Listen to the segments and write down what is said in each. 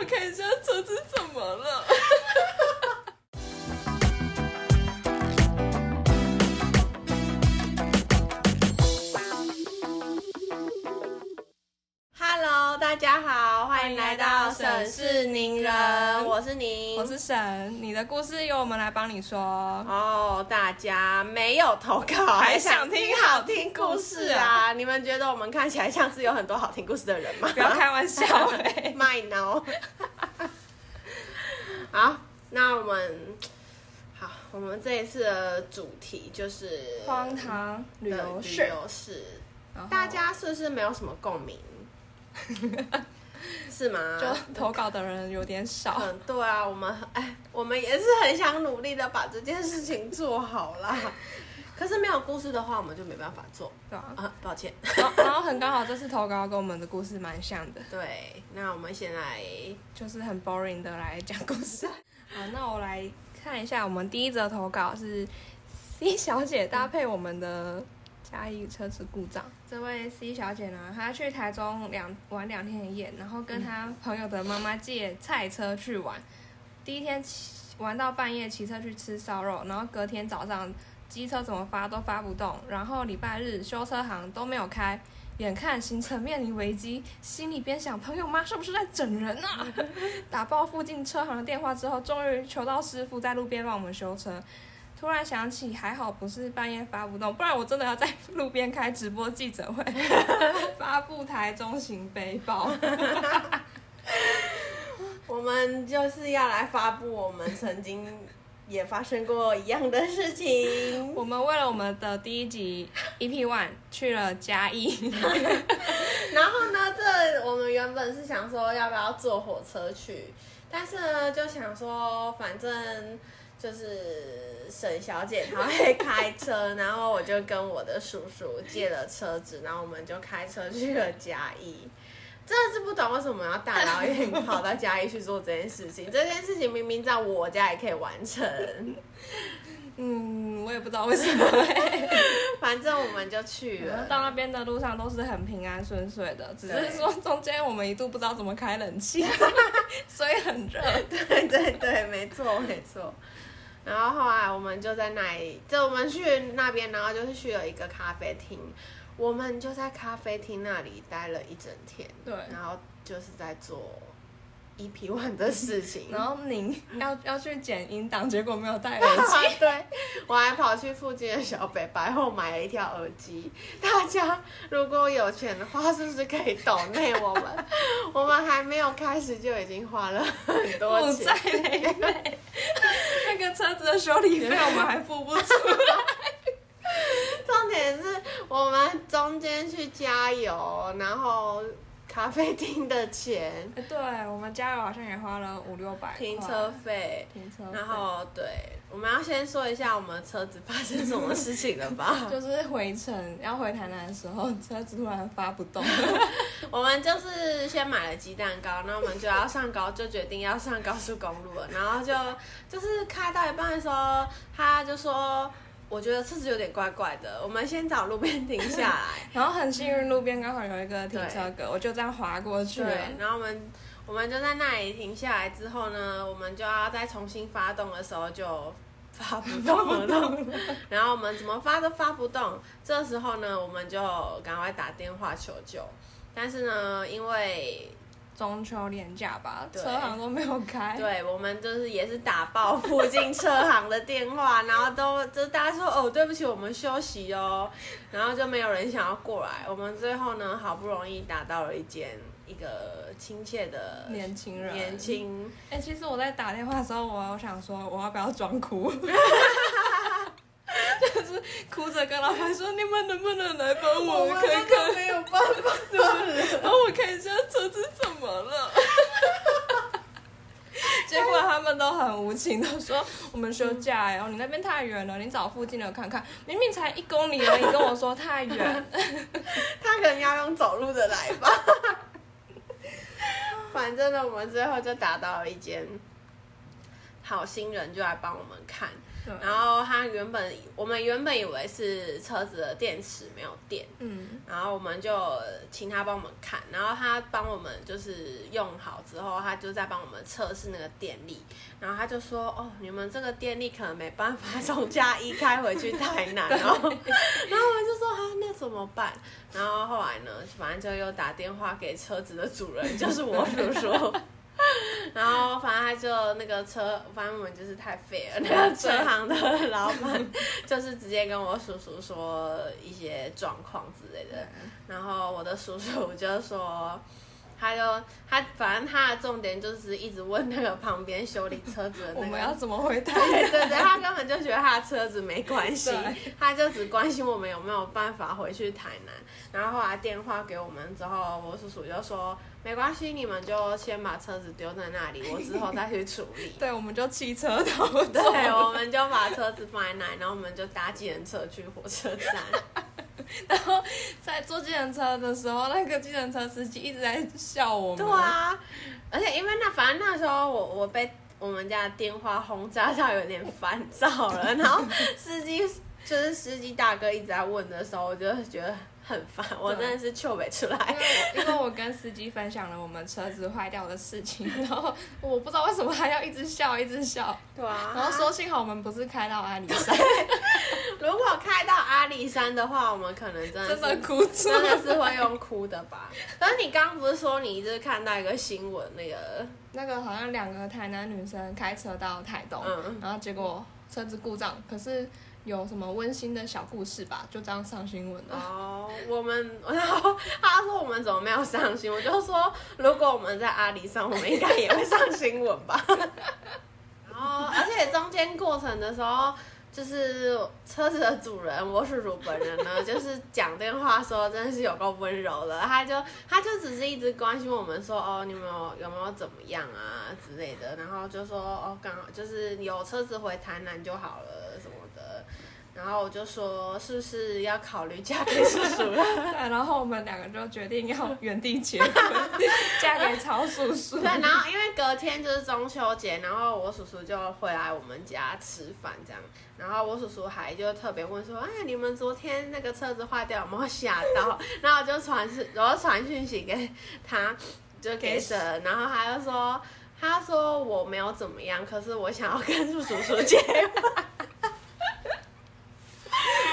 我看一下车子怎么了。我是你，我是神，你的故事由我们来帮你说。哦，大家没有投稿，还想听好听故事啊？你们觉得我们看起来像是有很多好听故事的人吗？不要开玩笑哎、卖脑。好，那我们好，我们这一次的主题就是荒唐旅的游旅，游是，大家是不是没有什么共鸣？是吗？就投稿的人有点少。嗯，对啊，我们哎，我们也是很想努力的把这件事情做好啦。可是没有故事的话，我们就没办法做对啊，啊，抱歉。然后然后很刚好这次投稿跟我们的故事蛮像的，对，那我们先来，就是很 boring 的来讲故事。好，那我来看一下，我们第一则投稿是 C 小姐搭配我们的嘉义车子故障。这位 C 小姐呢，她去台中两玩两天一夜，然后跟她朋友的妈妈借菜车去玩。第一天骑玩到半夜，骑车去吃烧肉，然后隔天早上机车怎么发都发不动，然后礼拜日修车行都没有开。眼看行程面临危机，心里边想：朋友妈是不是在整人啊？打爆附近车行的电话之后，终于求到师傅在路边帮我们修车。突然想起，还好不是半夜发不动，不然我真的要在路边开直播记者会，发布台中型背包。我们就是要来发布我们曾经也发生过一样的事情。我们为了我们的第一集 EP One 去了嘉义，然后呢，这我们原本是想说要不要坐火车去，但是呢，就想说反正就是沈小姐她会开车，然后我就跟我的叔叔借了车子，然后我们就开车去了嘉义。真的是不懂为什么要大老远跑到嘉义去做这件事情。这件事情明明在我家也可以完成，嗯，我也不知道为什么、反正我们就去了。到那边的路上都是很平安顺遂的，只是说中间我们一度不知道怎么开冷气，所以很热。对对对，没错没错。然后后来我们就在那里，就我们去那边，然后就是去了一个咖啡厅，我们就在咖啡厅那里待了一整天，对。然后就是在做 EP one 的事情，然后您要 要去剪音档，结果没有带耳机。对，我还跑去附近的小北百货买了一条耳机。大家如果有钱的话，是不是可以抖内我们？我们还没有开始就已经花了很多钱。累累，那个车子的修理费我们还付不出。重点是我们中间去加油，然后咖啡厅的钱、对我们加油好像也花了五六百停车费，停车费，然后对，我们要先说一下我们车子发生什么事情了吧？就是回程要回台南的时候，车子突然发不动，我们就是先买了鸡蛋糕，然后我们就要上高，就决定要上高速公路了，然后就就是开到一半的时候，他就说。我觉得车子有点怪怪的，我们先找路边停下来。然后很幸运路边刚好有一个停车格，我就这样滑过去了。对，然后我们我们就在那里停下来之后呢，我们就要再重新发动的时候就发不动了，然后我们怎么发都发不动。这时候呢，我们就赶快打电话求救，但是呢，因为中秋连假吧，对车行都没有开。对我们就是也是打爆附近车行的电话，然后都就大家说哦对不起，我们休息哦，然后就没有人想要过来。我们最后呢，好不容易打到了一间一个亲切的年轻人，年轻。哎、其实我在打电话的时候，我有想说我要不要装哭，就是哭着跟老板说：“你们能不能来帮我看看，没有办法。帮我看一下车子怎么了？” 结果他们都很无情的说：“我们休假哎，哦，你那边太远了，你找附近的看看。明明才一公里而已，跟我说太远。他可能要用走路的来吧。反正呢，我们最后就打到了一间好心人，就来帮我们看。对然后他原本我们原本以为是车子的电池没有电，嗯，然后我们就请他帮我们看，然后他帮我们就是用好之后，他就在帮我们测试那个电力，然后他就说：“哦，你们这个电力可能没办法从嘉义开回去台南。”然后，然后我们就说：“啊，那怎么办？”然后后来呢，反正就又打电话给车子的主人，就是我叔叔。然后反正他就那个车，反正我们就是太废了。那个车行的老板 就是直接跟我叔叔说一些状况之类的。然后我的叔叔就说，他就他反正他的重点就是一直问那个旁边修理车子的我那个。们要怎么回答？对对对，他根本就觉得他的车子没关系，他就只关心我们有没有办法回去台南。然后后来电话给我们之后，我叔叔就说没关系，你们就先把车子丢在那里，我之后再去处理。对，我们就骑车逃走。对，我们就把车子放在那里，然后我们就搭计程车去火车站。然后在坐计程车的时候，那个计程车司机一直在笑我们。对啊，而且因为那反正那时候我我被我们家电话轰炸到有点烦躁了，然后司机就是司机大哥一直在问的时候，我就觉得很烦，我真的是糗没出来。因为我跟司机分享了我们车子坏掉的事情，然后我不知道为什么他要一直笑，一直笑，对啊，然后说幸好我们不是开到阿里山，如果开到阿里山的话，我们可能真的真的哭出。真的是会用哭的吧？可是你刚刚不是说你一直看到一个新闻，那个那个好像两个台南女生开车到台东，嗯。然后结果车子故障，可是有什么温馨的小故事吧，就这样上新闻了。哦，我们然后 他说我们怎么没有上新闻？我就说如果我们在阿里上，我们应该也会上新闻吧。然后而且中间过程的时候。就是车子的主人，我叔叔本人呢，就是讲电话说真的是有够温柔的，他就他就只是一直关心我们说哦，你们有有没有怎么样啊之类的，然后就说哦，刚好就是有车子回台南就好了什么的，然后我就说是不是要考虑嫁给叔叔了？对，然后我们两个就决定要原地结婚，嫁给曹叔叔。对，然后因为隔天就是中秋节，然后我叔叔就回来我们家吃饭这样，然后我叔叔还就特别问说，哎，你们昨天那个车子坏掉有没有吓到？然后我就传讯，我就传讯息给他，就给神，然后他就说，他说我没有怎么样，可是我想要跟叔叔结婚。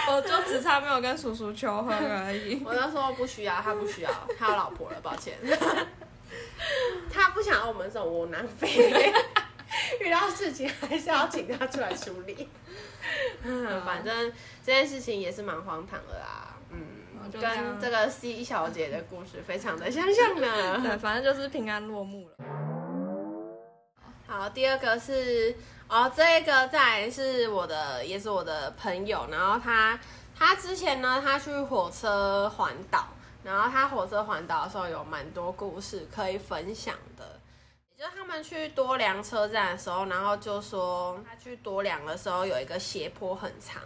我就只差没有跟叔叔求婚而已。我就说不需要，他不需要，他有老婆了，抱歉。他不想要我们这种窝囊废，遇到事情还是要请他出来处理。嗯，反正这件事情也是蛮荒唐的啦。嗯，就跟这个 C 小姐的故事非常的相像呢。对，反正就是平安落幕了。好，第二个是哦，这个再来是我的，也是我的朋友，然后他他之前呢，他去火车环岛，然后他火车环岛的时候有蛮多故事可以分享的。就他们去多良车站的时候，然后就说他去多良的时候有一个斜坡很长，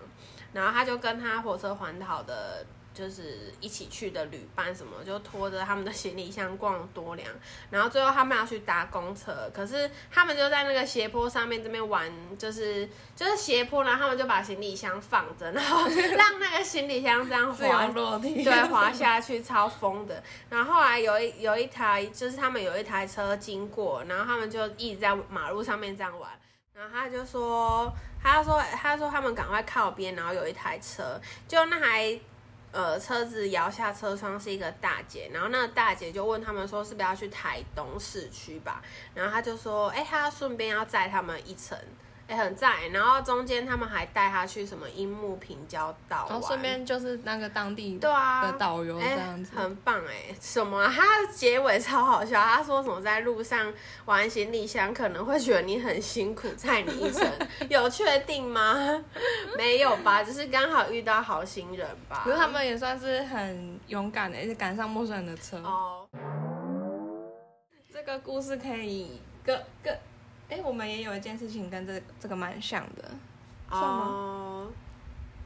然后他就跟他火车环岛的。就是一起去的旅伴什么，就拖着他们的行李箱逛多良，然后最后他们要去搭公车，可是他们就在那个斜坡上面这边玩，就是就是斜坡，然后他们就把行李箱放着，然后让那个行李箱这样滑落地，对，滑下去超疯的。然后后来有一有一台，就是他们有一台车经过，然后他们就一直在马路上面这样玩。然后他就说，他说他说他们赶快靠边，然后有一台车，就那台。呃，车子摇下车窗是一个大姐，然后那个大姐就问他们说是不是要去台东市区吧，然后他就说，哎、他顺便要载他们一程，哎、很赞，然后中间他们还带他去什么樱木平交道玩，然后顺便就是那个当地对啊的导游这哎样子。很棒哎！什么、啊？他的结尾超好笑，他说什么在路上玩行李箱可能会觉得你很辛苦，载你一程，有确定吗？没有吧，只是刚好遇到好心人吧。可是他们也算是很勇敢的，而且赶上陌生人的车。哦，这个故事可以跟跟，哎，我们也有一件事情跟这这个蛮像的，算吗？哦，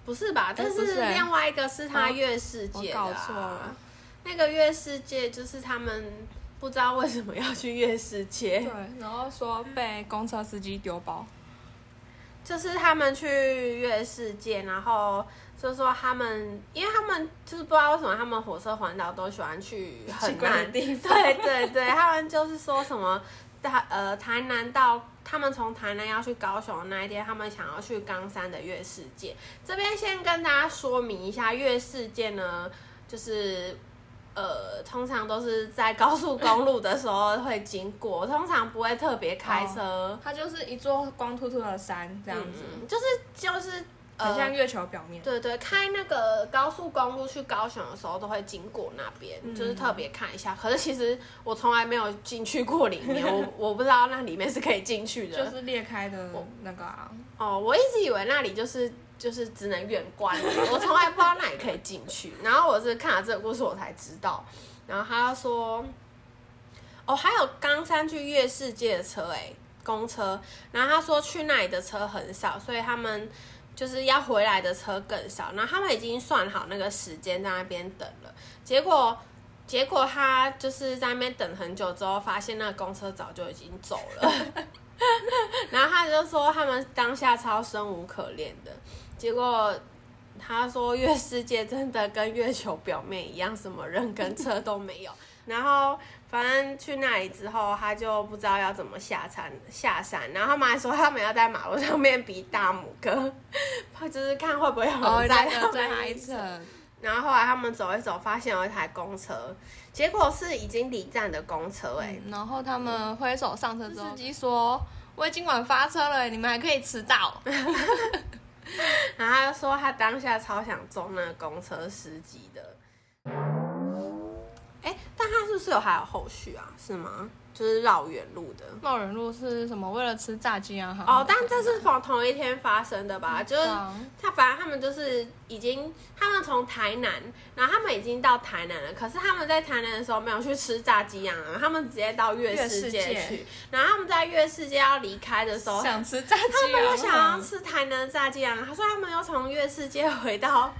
不是吧？但是欸另外一个是他哦月世我界搞错了。那个月世界就是他们不知道为什么要去月世界对，，然后说被公车司机丢包，就是他们去月世界，然后就说他们，因为他们就是不知道为什么他们火车环岛都喜欢去很奇怪的难地方对对对，他们就是说什么台呃台南到他们从台南要去高雄的那一天，他们想要去冈山的月世界。这边先跟大家说明一下，月世界呢，就是。呃，通常都是在高速公路的时候会经过，通常不会特别开车。它就是一座光秃秃的山这样子，嗯，就是就是呃很像月球表面。对对，开那个高速公路去高雄的时候，都会经过那边，嗯就是特别看一下。可是其实我从来没有进去过里面，我我不知道那里面是可以进去的。就是裂开的那个啊，哦，我一直以为那里就是就是只能远观，我从来不知道那里可以进去。然后我是看了这个故事，我才知道。然后他说，哦，还有冈山去月世界的车、哎，公车。然后他说去那里的车很少，所以他们就是要回来的车更少。然后他们已经算好那个时间在那边等了，结果。结果他就是在那边等很久之后，发现那个公车早就已经走了。然后他就说他们当下超生无可恋的，结果他说月世界真的跟月球表面一样，什么人跟车都没有。然后反正去那里之后，他就不知道要怎么下山下山。然后他们还说他们要在马路上面比大拇哥，就是看会不会有哦，人在那一侧层，然后后来他们走一走，发现有一台公车，结果是已经离站的公车、哎、嗯然后他们挥手上车之后，司机说：“我已经晚发车了，你们还可以迟到。然后他就说他当下超想揍那个公车司机的。他是不是有还有后续啊？是吗？就是绕远路的。”绕远路是什么？为了吃炸鸡啊？哦，但这是从同一天发生的吧？就是他，反正他们就是已经，他们从台南，然后他们已经到台南了。可是他们在台南的时候没有去吃炸鸡羊啊，他们直接到月世界去。然后他们在月世界要离开的时候，想吃炸鸡他们啊？又想要吃台南的炸鸡羊，他说他们又从月世界回到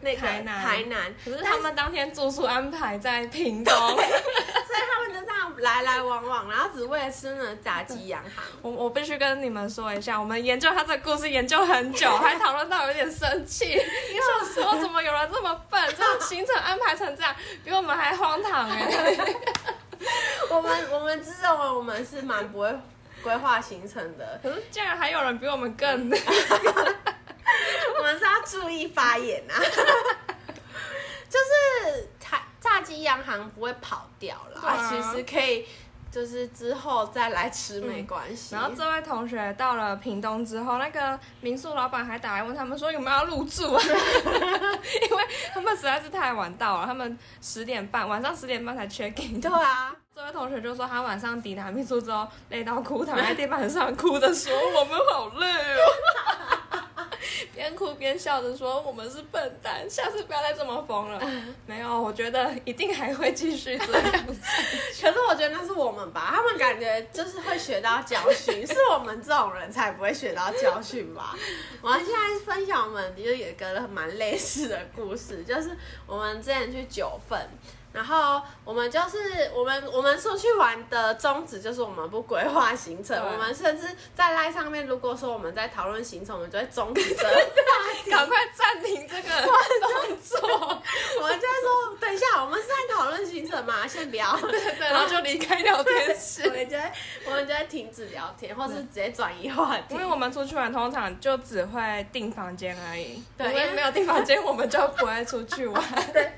那个台南。台南，可是他们当天住宿安排在屏东，所以他们就这样来来往往，然后只为了吃那个炸鸡羊行。我我必须跟你们说一下，我们研究他这个故事研究很久，还讨论到有点生气，因为我说怎么有人这么笨，这种行程安排成这样，比我们还荒唐 哎、我们我们自认为我们是蛮不会规划行程的，可是竟然还有人比我们更，我们是要注意发言啊。就是炸炸鸡洋行不会跑掉啦，啊其实可以就是之后再来吃没关系。然后这位同学到了屏东之后，那个民宿老板还打来问他们说有没有要入住啊，因为他们实在是太晚到了，他们十点半晚上十点半才 check in。对啊，这位同学就说他晚上抵达民宿之后累到哭，躺在地板上哭着说我们好累哦。边哭边笑着说：“我们是笨蛋，下次不要再这么疯了。”没有，我觉得一定还会继续这样子。可是我觉得那是我们吧，他们感觉就是会学到教训，是我们这种人才不会学到教训吧。我们现在分享我们就有一个蛮类似的故事，就是我们之前去九份。然后我们就是我们我们出去玩的宗旨就是我们不规划行程，我们甚至在赖上面，如果说我们在讨论行程，我们就会终止这个话题。赶快暂停这个 动作，我们就会说，等一下，我们是在讨论行程嘛？先不要。对，然后就离开聊天室我。们就会我们就会停止聊天，或是直接转移话题。因为我们出去玩，通常就只会订房间而已。对因为没有订房间，我们就不会出去玩。对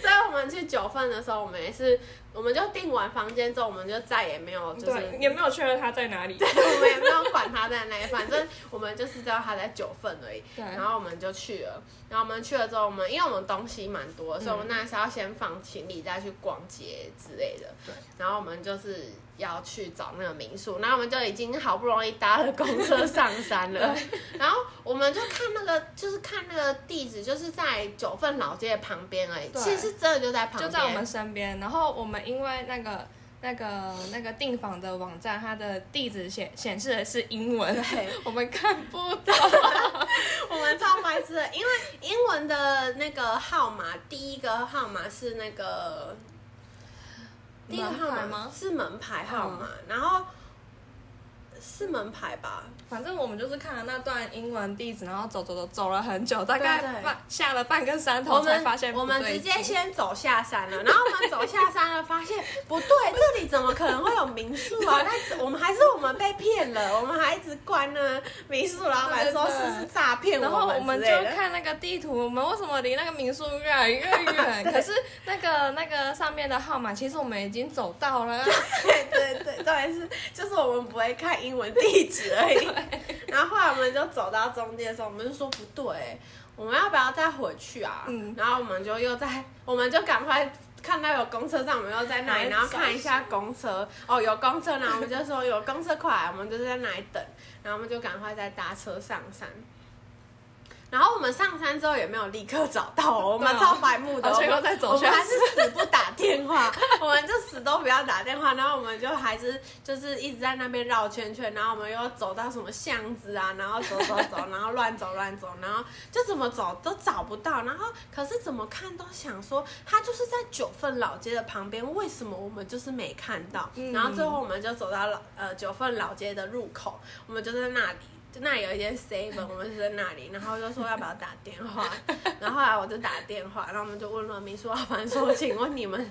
所以我们去九份的时候，我们也是，我们就订完房间之后，我们就再也没有就是，也没有确认他在哪里。我们也没有管他在哪里，反正我们就是知道他在九份而已。对然后我们就去了，然后我们去了之后，我们因为我们东西蛮多，所以我们那时候要先放行李，再去逛街之类的。对。然后我们就是要去找那个民宿，然后我们就已经好不容易搭了公车上山了。然后我们就看那个，就是看那个地址，就是在九份老街旁边而已。对其实真的就在旁边，就在我们身边。然后我们因为那个那个那个订房的网站，它的地址显显示的是英文对，我们看不懂。我们超白痴的，因为英文的那个号码，第一个号码是那个第一个号码是门牌号码，然后是门牌吧？反正我们就是看了那段英文地址，然后走走走走了很久，大概对对半下了半个山头才发现我们直接先走下山了，然后我们走下山了，发现不对，这里怎么可能会有民宿啊？那我们还是我们被骗了，我们还一直关呢民宿老板说对对对是是诈骗然后我们们就。看那个地图，我们为什么离那个民宿越来越远？可是那个那个上面的号码，其实我们已经走到了。对对对，重点是就是我们不会看英文地址而已。然后后来我们就走到中间的时候，我们就说不对，我们要不要再回去啊？嗯然后我们就又在，我们就赶快。看到有公车站，我们又在那里，然后看一下公车。哦，有公车，然后我们就说有公车快来，我们就是在那里等，然后我们就赶快再搭车上山。然后我们上山之后也没有立刻找到哦，我们超白目的，我们又再走我们还是死不打电话，我们就死都不要打电话，然后我们就还是就是一直在那边绕圈圈，然后我们又走到什么巷子啊，然后走走走，然后乱走乱走，然后就怎么走都找不到，然后可是怎么看都想说，他就是在九份老街的旁边，为什么我们就是没看到？嗯然后最后我们就走到老呃九份老街的入口，我们就在那里。就那里有一间 seven，我们是在那里，然后就说要不要打电话，然后后来我就打电话，然后我们就问了民宿老板说，请问你们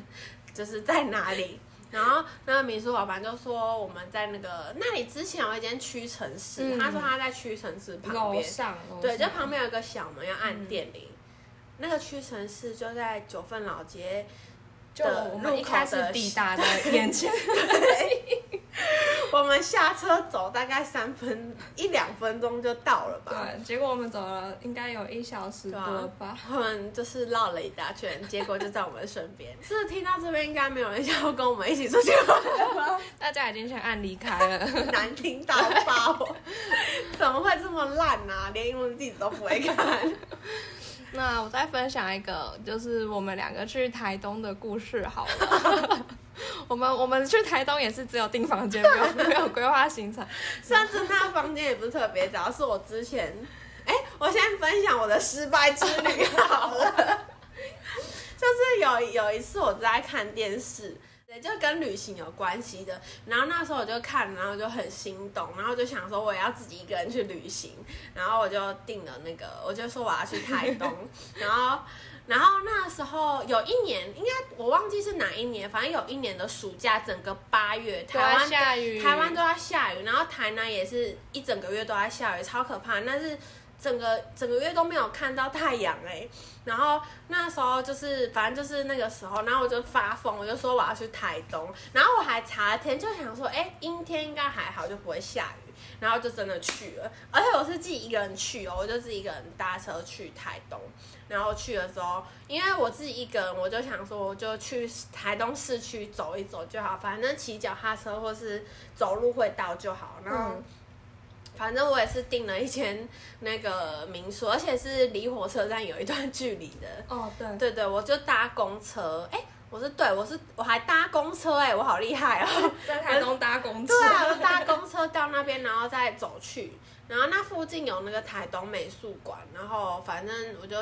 就是在哪里？然后那个民宿老板就说我们在那个那里之前有一间屈臣氏，嗯。他说他在屈臣氏旁楼边，上，楼对，就上旁边有一个小门要按电铃，那个屈臣氏就在九份老街就的我们一入口开始的抵达的眼前，我们下车走大概三分一两分钟就到了吧。对，结果我们走了应该有一小时多吧。我们就是绕了一大圈，结果就在我们身边。是听到这边应该没有人想要跟我们一起出去玩了吧？大家已经先按离开了。难听到爆！怎么会这么烂啊？连英文地址都不会看。那我再分享一个，就是我们两个去台东的故事好了。我们我们去台东也是只有订房间，没有没有规划行程。甚至那房间也不是特别早，是我之前，哎、我先分享我的失败之旅好了。就是有有一次我在看电视，对，就跟旅行有关系的。然后那时候我就看，然后就很心动，然后就想说我也要自己一个人去旅行，然后我就订了那个，我就说我要去台东，然后。然后那时候有一年，应该我忘记是哪一年，反正有一年的暑假，整个八月，台湾下雨台湾都要下雨，然后台南也是一整个月都在下雨，超可怕。但是整个整个月都没有看到太阳哎、然后那时候就是反正就是那个时候，然后我就发疯，我就说我要去台东，然后我还查了天，就想说，哎、阴天应该还好，就不会下雨，然后就真的去了，而且我是自己一个人去哦，我就自己一个人搭车去台东，然后去的时候，因为我自己一个人，我就想说，我就去台东市区走一走就好，反正骑脚踏车或是走路会到就好，然后。反正我也是订了一间那个民宿，而且是离火车站有一段距离的。哦，对，对对，我就搭公车，哎、我是对我是我还搭公车、哎，我好厉害哦。在台东搭公车。对啊，我搭公车到那边，然后再走去，然后那附近有那个台东美术馆，然后反正我就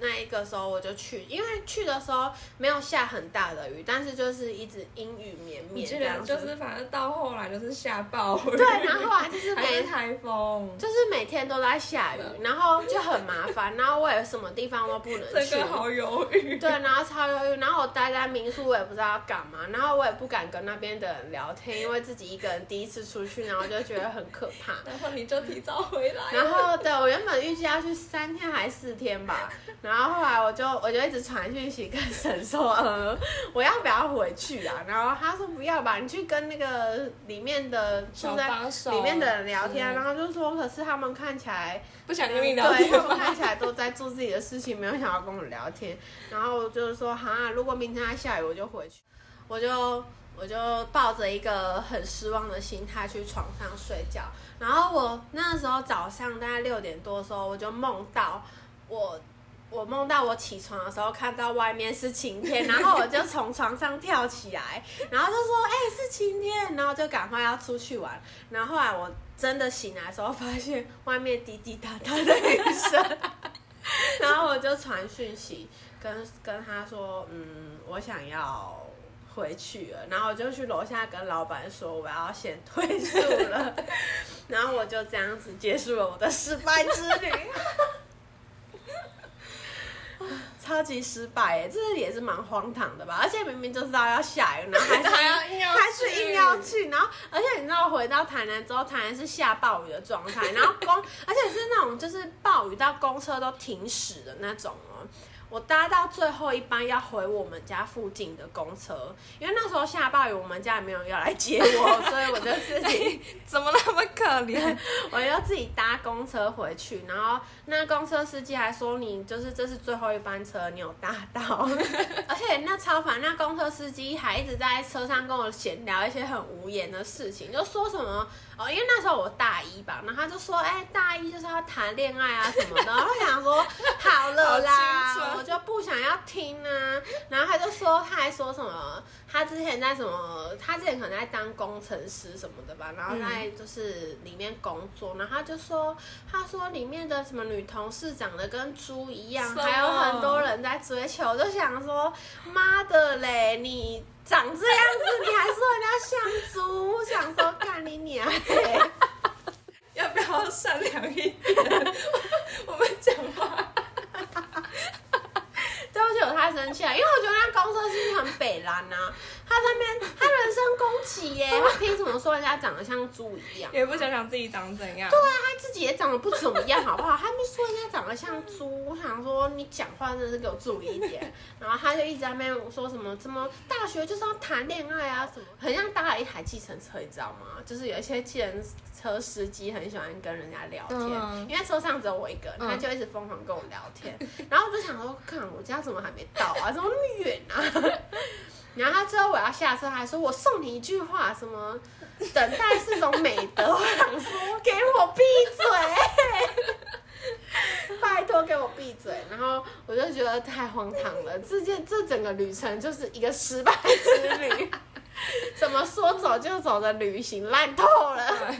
那一个时候我就去，因为去的时候没有下很大的雨，但是就是一直阴雨绵绵这样子。就是反正到后来就是下暴雨，对，然后后来就是还每台风，就是每天都在下雨，然后就很麻烦，然后我也什么地方都不能 去这。个好犹豫。对，然后超犹豫，然后我待在民宿，我也不知道要干嘛，然后我也不敢跟那边的人聊天，因为自己一个人第一次出去，然后就觉得很可怕。然后你就提早回来。然后对我原本预计要去三天还是四天吧，然后后来我就我就一直传讯息跟神说，呃，我要不要回去啊？然后他说不要吧，你去跟那个里面的住在里面的人聊天然后就说，可是他们看起来不想跟你聊天对，他们？看起来都在做自己的事情，没有想要跟我聊天。然后我就是说，哈，如果明天还下雨，我就回去，我就我就抱着一个很失望的心态去床上睡觉。然后我那时候早上大概六点多的时候，我就梦到我。我梦到我起床的时候看到外面是晴天，然后我就从床上跳起来，然后就说：“哎、是晴天！”然后就赶快要出去玩。然后后来我真的醒来的时候，发现外面滴滴答答的雨声，然后我就传讯息跟跟他说：“嗯，我想要回去了，然后我就去楼下跟老板说我要先退宿了，然后我就这样子结束了我的失败之旅。超级失败哎，这也是蛮荒唐的吧？而且明明就知道要下雨，然后 还是还是硬要去，然后而且你知道回到台南之后，台南是下暴雨的状态，然后公而且是那种就是暴雨到公车都停驶的那种哦。我搭到最后一班要回我们家附近的公车，因为那时候下暴雨，我们家也没有要来接我，所以我就自己怎么那么可怜？我要自己搭公车回去，然后那公车司机还说你就是这是最后一班车，你有搭到，而且那超烦，那公车司机还一直在车上跟我闲聊一些很无言的事情，就说什么。哦，因为那时候我大一吧，然后他就说，哎，大一就是要谈恋爱啊什么的，我想说好了啦，我就不想要听啊。然后他就说，他还说什么，他之前在什么，他之前可能在当工程师什么的吧，然后在就是里面工作，然后他就说，他说里面的什么女同事长得跟猪一样，还有很多人在追求，就想说，妈的嘞，你。长这样子，你还说人家像猪？我想说，干你娘！要不要善良一点？我们讲话。对不起，我太生气了，因为我觉得那公车是很北蓝呐。他那边他人身攻击耶，他凭什么说人家长得像猪一样？也不想想自己长怎样。对啊，他自己也长得不怎么样，好不好？他们说人家长得像猪，我想说你讲话真的是给我注意一点。然后他就一直在那边说什么，怎么大学就是要谈恋爱啊什么，很像搭了一台计程车，你知道吗？就是有一些计程车司机很喜欢跟人家聊天，因为车上只有我一个，他就一直疯狂跟我聊天。然后我就想说，看我家怎么还没到啊？怎么那么远啊？然后他最后我要下车，还说：“我送你一句话，什么 等待是种美德。”我想说：“给我闭嘴，拜托给我闭嘴。”然后我就觉得太荒唐了，这件这整个旅程就是一个失败之旅，怎么说走就走的旅行烂透了，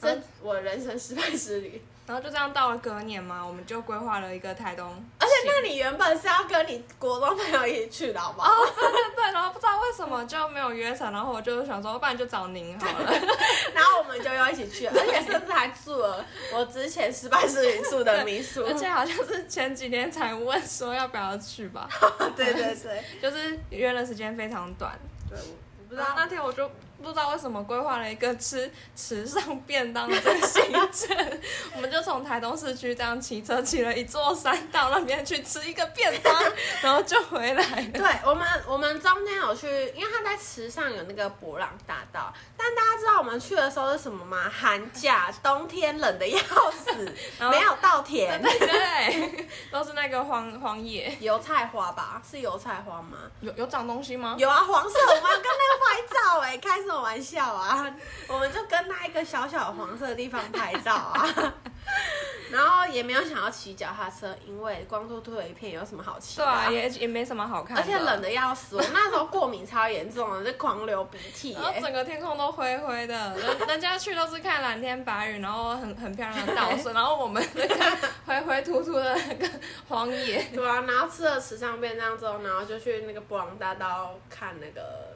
这我人生失败之旅。然后就这样到了隔年嘛，我们就规划了一个台东。而且那你原本是要跟你国中朋友一起去的，好不好？对，然后不知道为什么就没有约成，然后我就想说，不然就找您好了。然后我们就要一起去，而且甚至还住了我之前失败之旅住的民宿，而且好像是前几天才问说要不要去吧。对对对，就是约的时间非常短。对，我不知道那天我就。不知道为什么规划了一个吃池上便当的这个行程，我们就从台东市区这样骑车骑了一座山到那边去吃一个便当，然后就回来。对我们，我们中间有去，因为他在池上有那个博朗大道，但大家知道我们去的时候是什么吗？寒假，冬天冷的要死，没有稻田，对对，都是那个荒荒 野，油菜花吧？是油菜花吗？有有长东西吗？有啊，黄色，我们跟那个拍照哎，开。开玩笑啊！我们就跟那一个小小黄色的地方拍照啊，然后也没有想要骑脚踏车，因为光秃秃的一片，有什么好骑？对啊，也也没什么好看，而且冷的要死。我那时候过敏超严重的，就狂流鼻涕，然后整个天空都灰灰的。人人家去都是看蓝天白云，然后很很漂亮的稻穗，然后我们那个灰灰秃秃的那个荒野。对啊，然后吃了时尚便当之后，然后就去那个布朗大道看那个。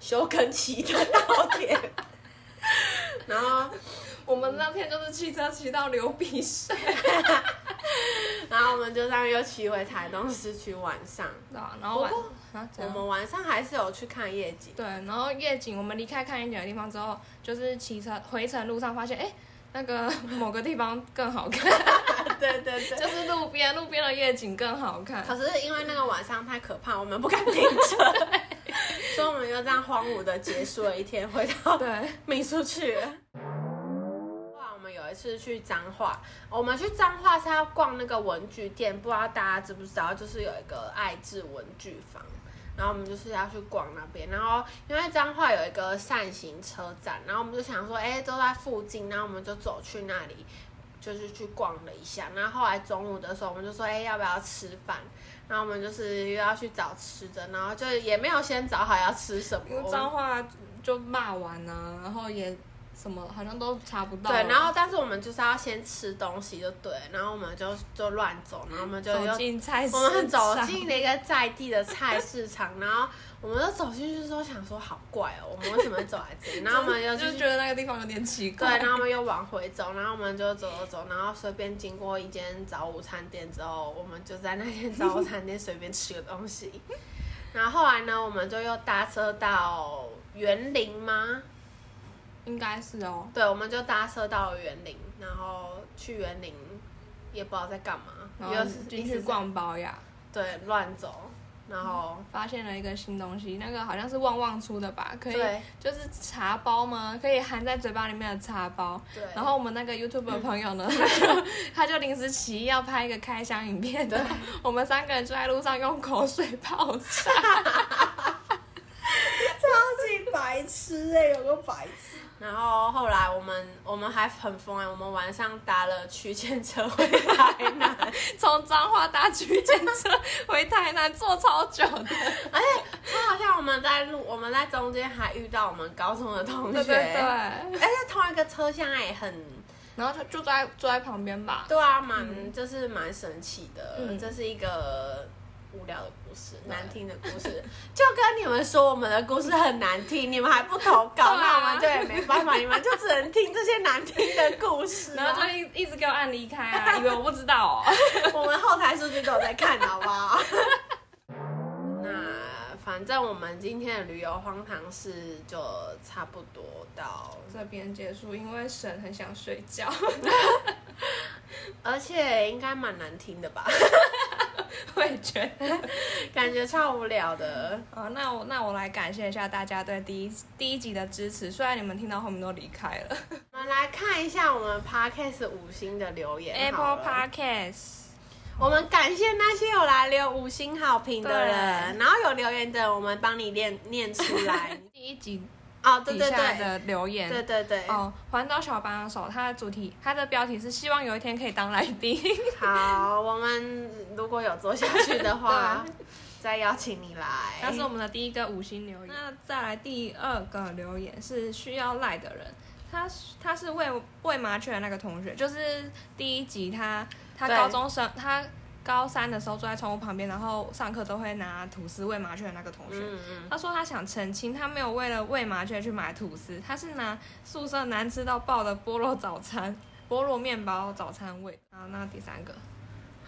修根骑的稻田，然后我们那天就是骑车骑到流鼻水，然后我们就这样又骑回台东市区晚上。对啊，然后晚我们晚上还是有去看夜景。对，然后夜景我们离开看夜景的地方之后，就是骑车回程路上发现，哎，那个某个地方更好看。对对对，就是路边路边的夜景更好看。可是因为那个晚上太可怕，我们不敢停车。所以我们就这样荒芜的结束了一天，回到对民宿去。哇，我们有一次去彰化，我们去彰化是要逛那个文具店，不知道大家知不知道，就是有一个爱智文具房，然后我们就是要去逛那边。然后因为彰化有一个扇形车站，然后我们就想说，哎，都在附近，然后我们就走去那里，就是去逛了一下。然后后来中午的时候，我们就说，哎，要不要吃饭？然后我们就是又要去找吃的，然后就也没有先找好要吃什么。脏话就骂完啊，然后也什么好像都查不到。对，然后但是我们就是要先吃东西就对，然后我们就就乱走，然后我们就走又进菜市场，我们走进了一个在地的菜市场，然后我们就走进去之后想说好怪哦，我们为什么会走来这里？然后我们又就觉得那个地方有点奇怪对，怪。然后我们又往回走，然后我们就走走走，然后随便经过一间早午餐店之后，我们就在那间早午餐店随便吃个东西。然后后来呢，我们就又搭车到园林吗？应该是哦，对，我们就搭车到园林，然后去园林也不知道在干嘛，然后又是进去，逛包呀，对，乱走，然后发现了一个新东西，那个好像是旺旺出的吧，可以就是茶包吗？可以含在嘴巴里面的茶包。对，然后我们那个 YouTube 的朋友呢，他就他就临时起意要拍一个开箱影片，的，我们三个人就在路上用口水泡茶。超级白痴哎、有个白痴。然后后来我们我们还很疯哎、我们晚上搭了区间车回台南，从彰化搭区间车回台南，坐超久的。而且超好像我们在路，我们在中间还遇到我们高中的同学，对对对，而且同一个车厢也很，然后他就坐在坐在旁边吧。对啊，蛮、就是蛮神奇的，嗯这是一个。无聊的故事，对难听的故事，就跟你们说我们的故事很难听，你们还不投稿，啊那我们就也没办法，你们就只能听这些难听的故事、啊。然后就一一直给我按离开啊，以为我不知道哦。我们后台数据都有在看，好不好？那反正我们今天的旅游荒唐事就差不多到，这边结束，因为神很想睡觉。而且应该蛮难听的吧？我也觉得。感觉超无聊的。好，那我那我来感谢一下大家对第一第一集的支持，虽然你们听到后面都离开了。我们来看一下我们 podcast 五星的留言 Apple Podcast，我们感谢那些有来留五星好评的人，然后有留言的，我们帮你念念出来。第一集哦，对底对对，下的留言。对对对。哦，环岛小帮手，它的主题，它的标题是希望有一天可以当来宾。好，我们如果有做下去的话，再邀请你来。那是我们的第一个五星留言。那再来第二个留言是需要赖的人，他他是喂喂麻雀的那个同学，就是第一集他他高中生他高三的时候坐在窗户旁边，然后上课都会拿吐司喂麻雀的那个同学。嗯嗯，他说他想澄清，他没有为了喂麻雀去买吐司，他是拿宿舍难吃到爆的菠萝早餐、菠萝面包早餐喂。好，那第三个，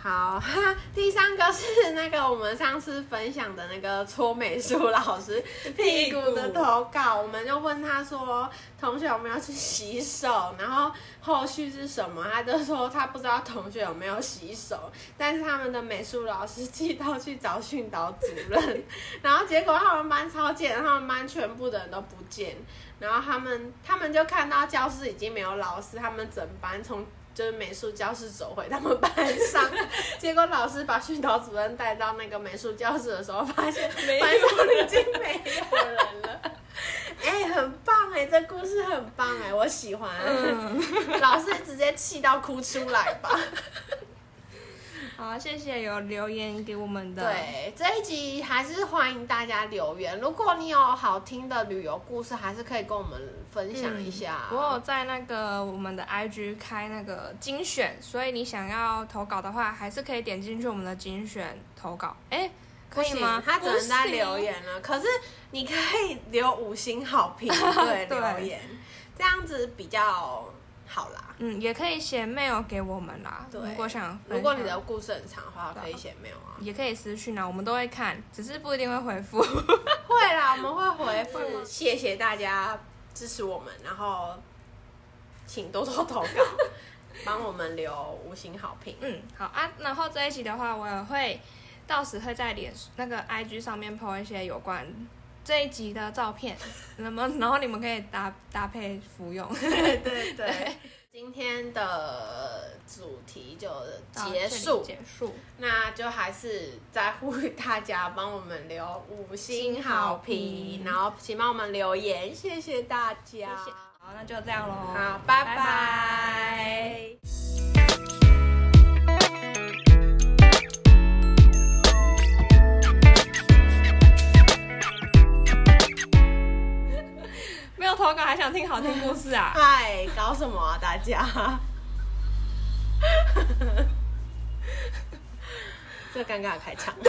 好，哈 第三个是那个我们上次分享的那个搓美术老师 屁股的投稿，我们就问他说，同学有没有去洗手，然后后续是什么？他就说他不知道同学有没有洗手，但是他们的美术老师寄到去找训导主任，然后结果他们班超贱，他们班全部的人都不见，然后他们他们就看到教室已经没有老师，他们整班从就是美术教室走回他们班上，结果老师把训导主任带到那个美术教室的时候，发现 没有班上已经没有人了。哎、很棒哎，这故事很棒哎，我喜欢。嗯，老师直接气到哭出来吧。好，谢谢有留言给我们的。对，这一集还是欢迎大家留言。如果你有好听的旅游故事，还是可以跟我们分享一下。我有在那个我们的 IG 开那个精选，所以你想要投稿的话，还是可以点进去我们的精选投稿。哎，可以吗？他只能在留。言了。可是你可以留五星好评，对对留言，这样子比较好啦。嗯，也可以写 mail 给我们啦。对，如果想，如果你的故事很长的话，可以写 mail 啊。也可以私讯啊，我们都会看，只是不一定会回复。会啦，我们会回复。谢谢大家支持我们，然后请多多投稿，帮我们留五星好评。嗯，好啊。然后这一集的话，我也会到时会在脸书那个 IG 上面 po 一些有关这一集的照片，那么然后你们可以搭搭配服用。对对 对。今天的主题就结束，结束。那就还是在呼吁大家帮我们留五星好评，然后请帮我们留言，谢谢大家。谢谢。好，那就这样喽。好，拜拜投稿还想听好听故事啊？嗨，搞什么啊，大家？这尴尬的开场。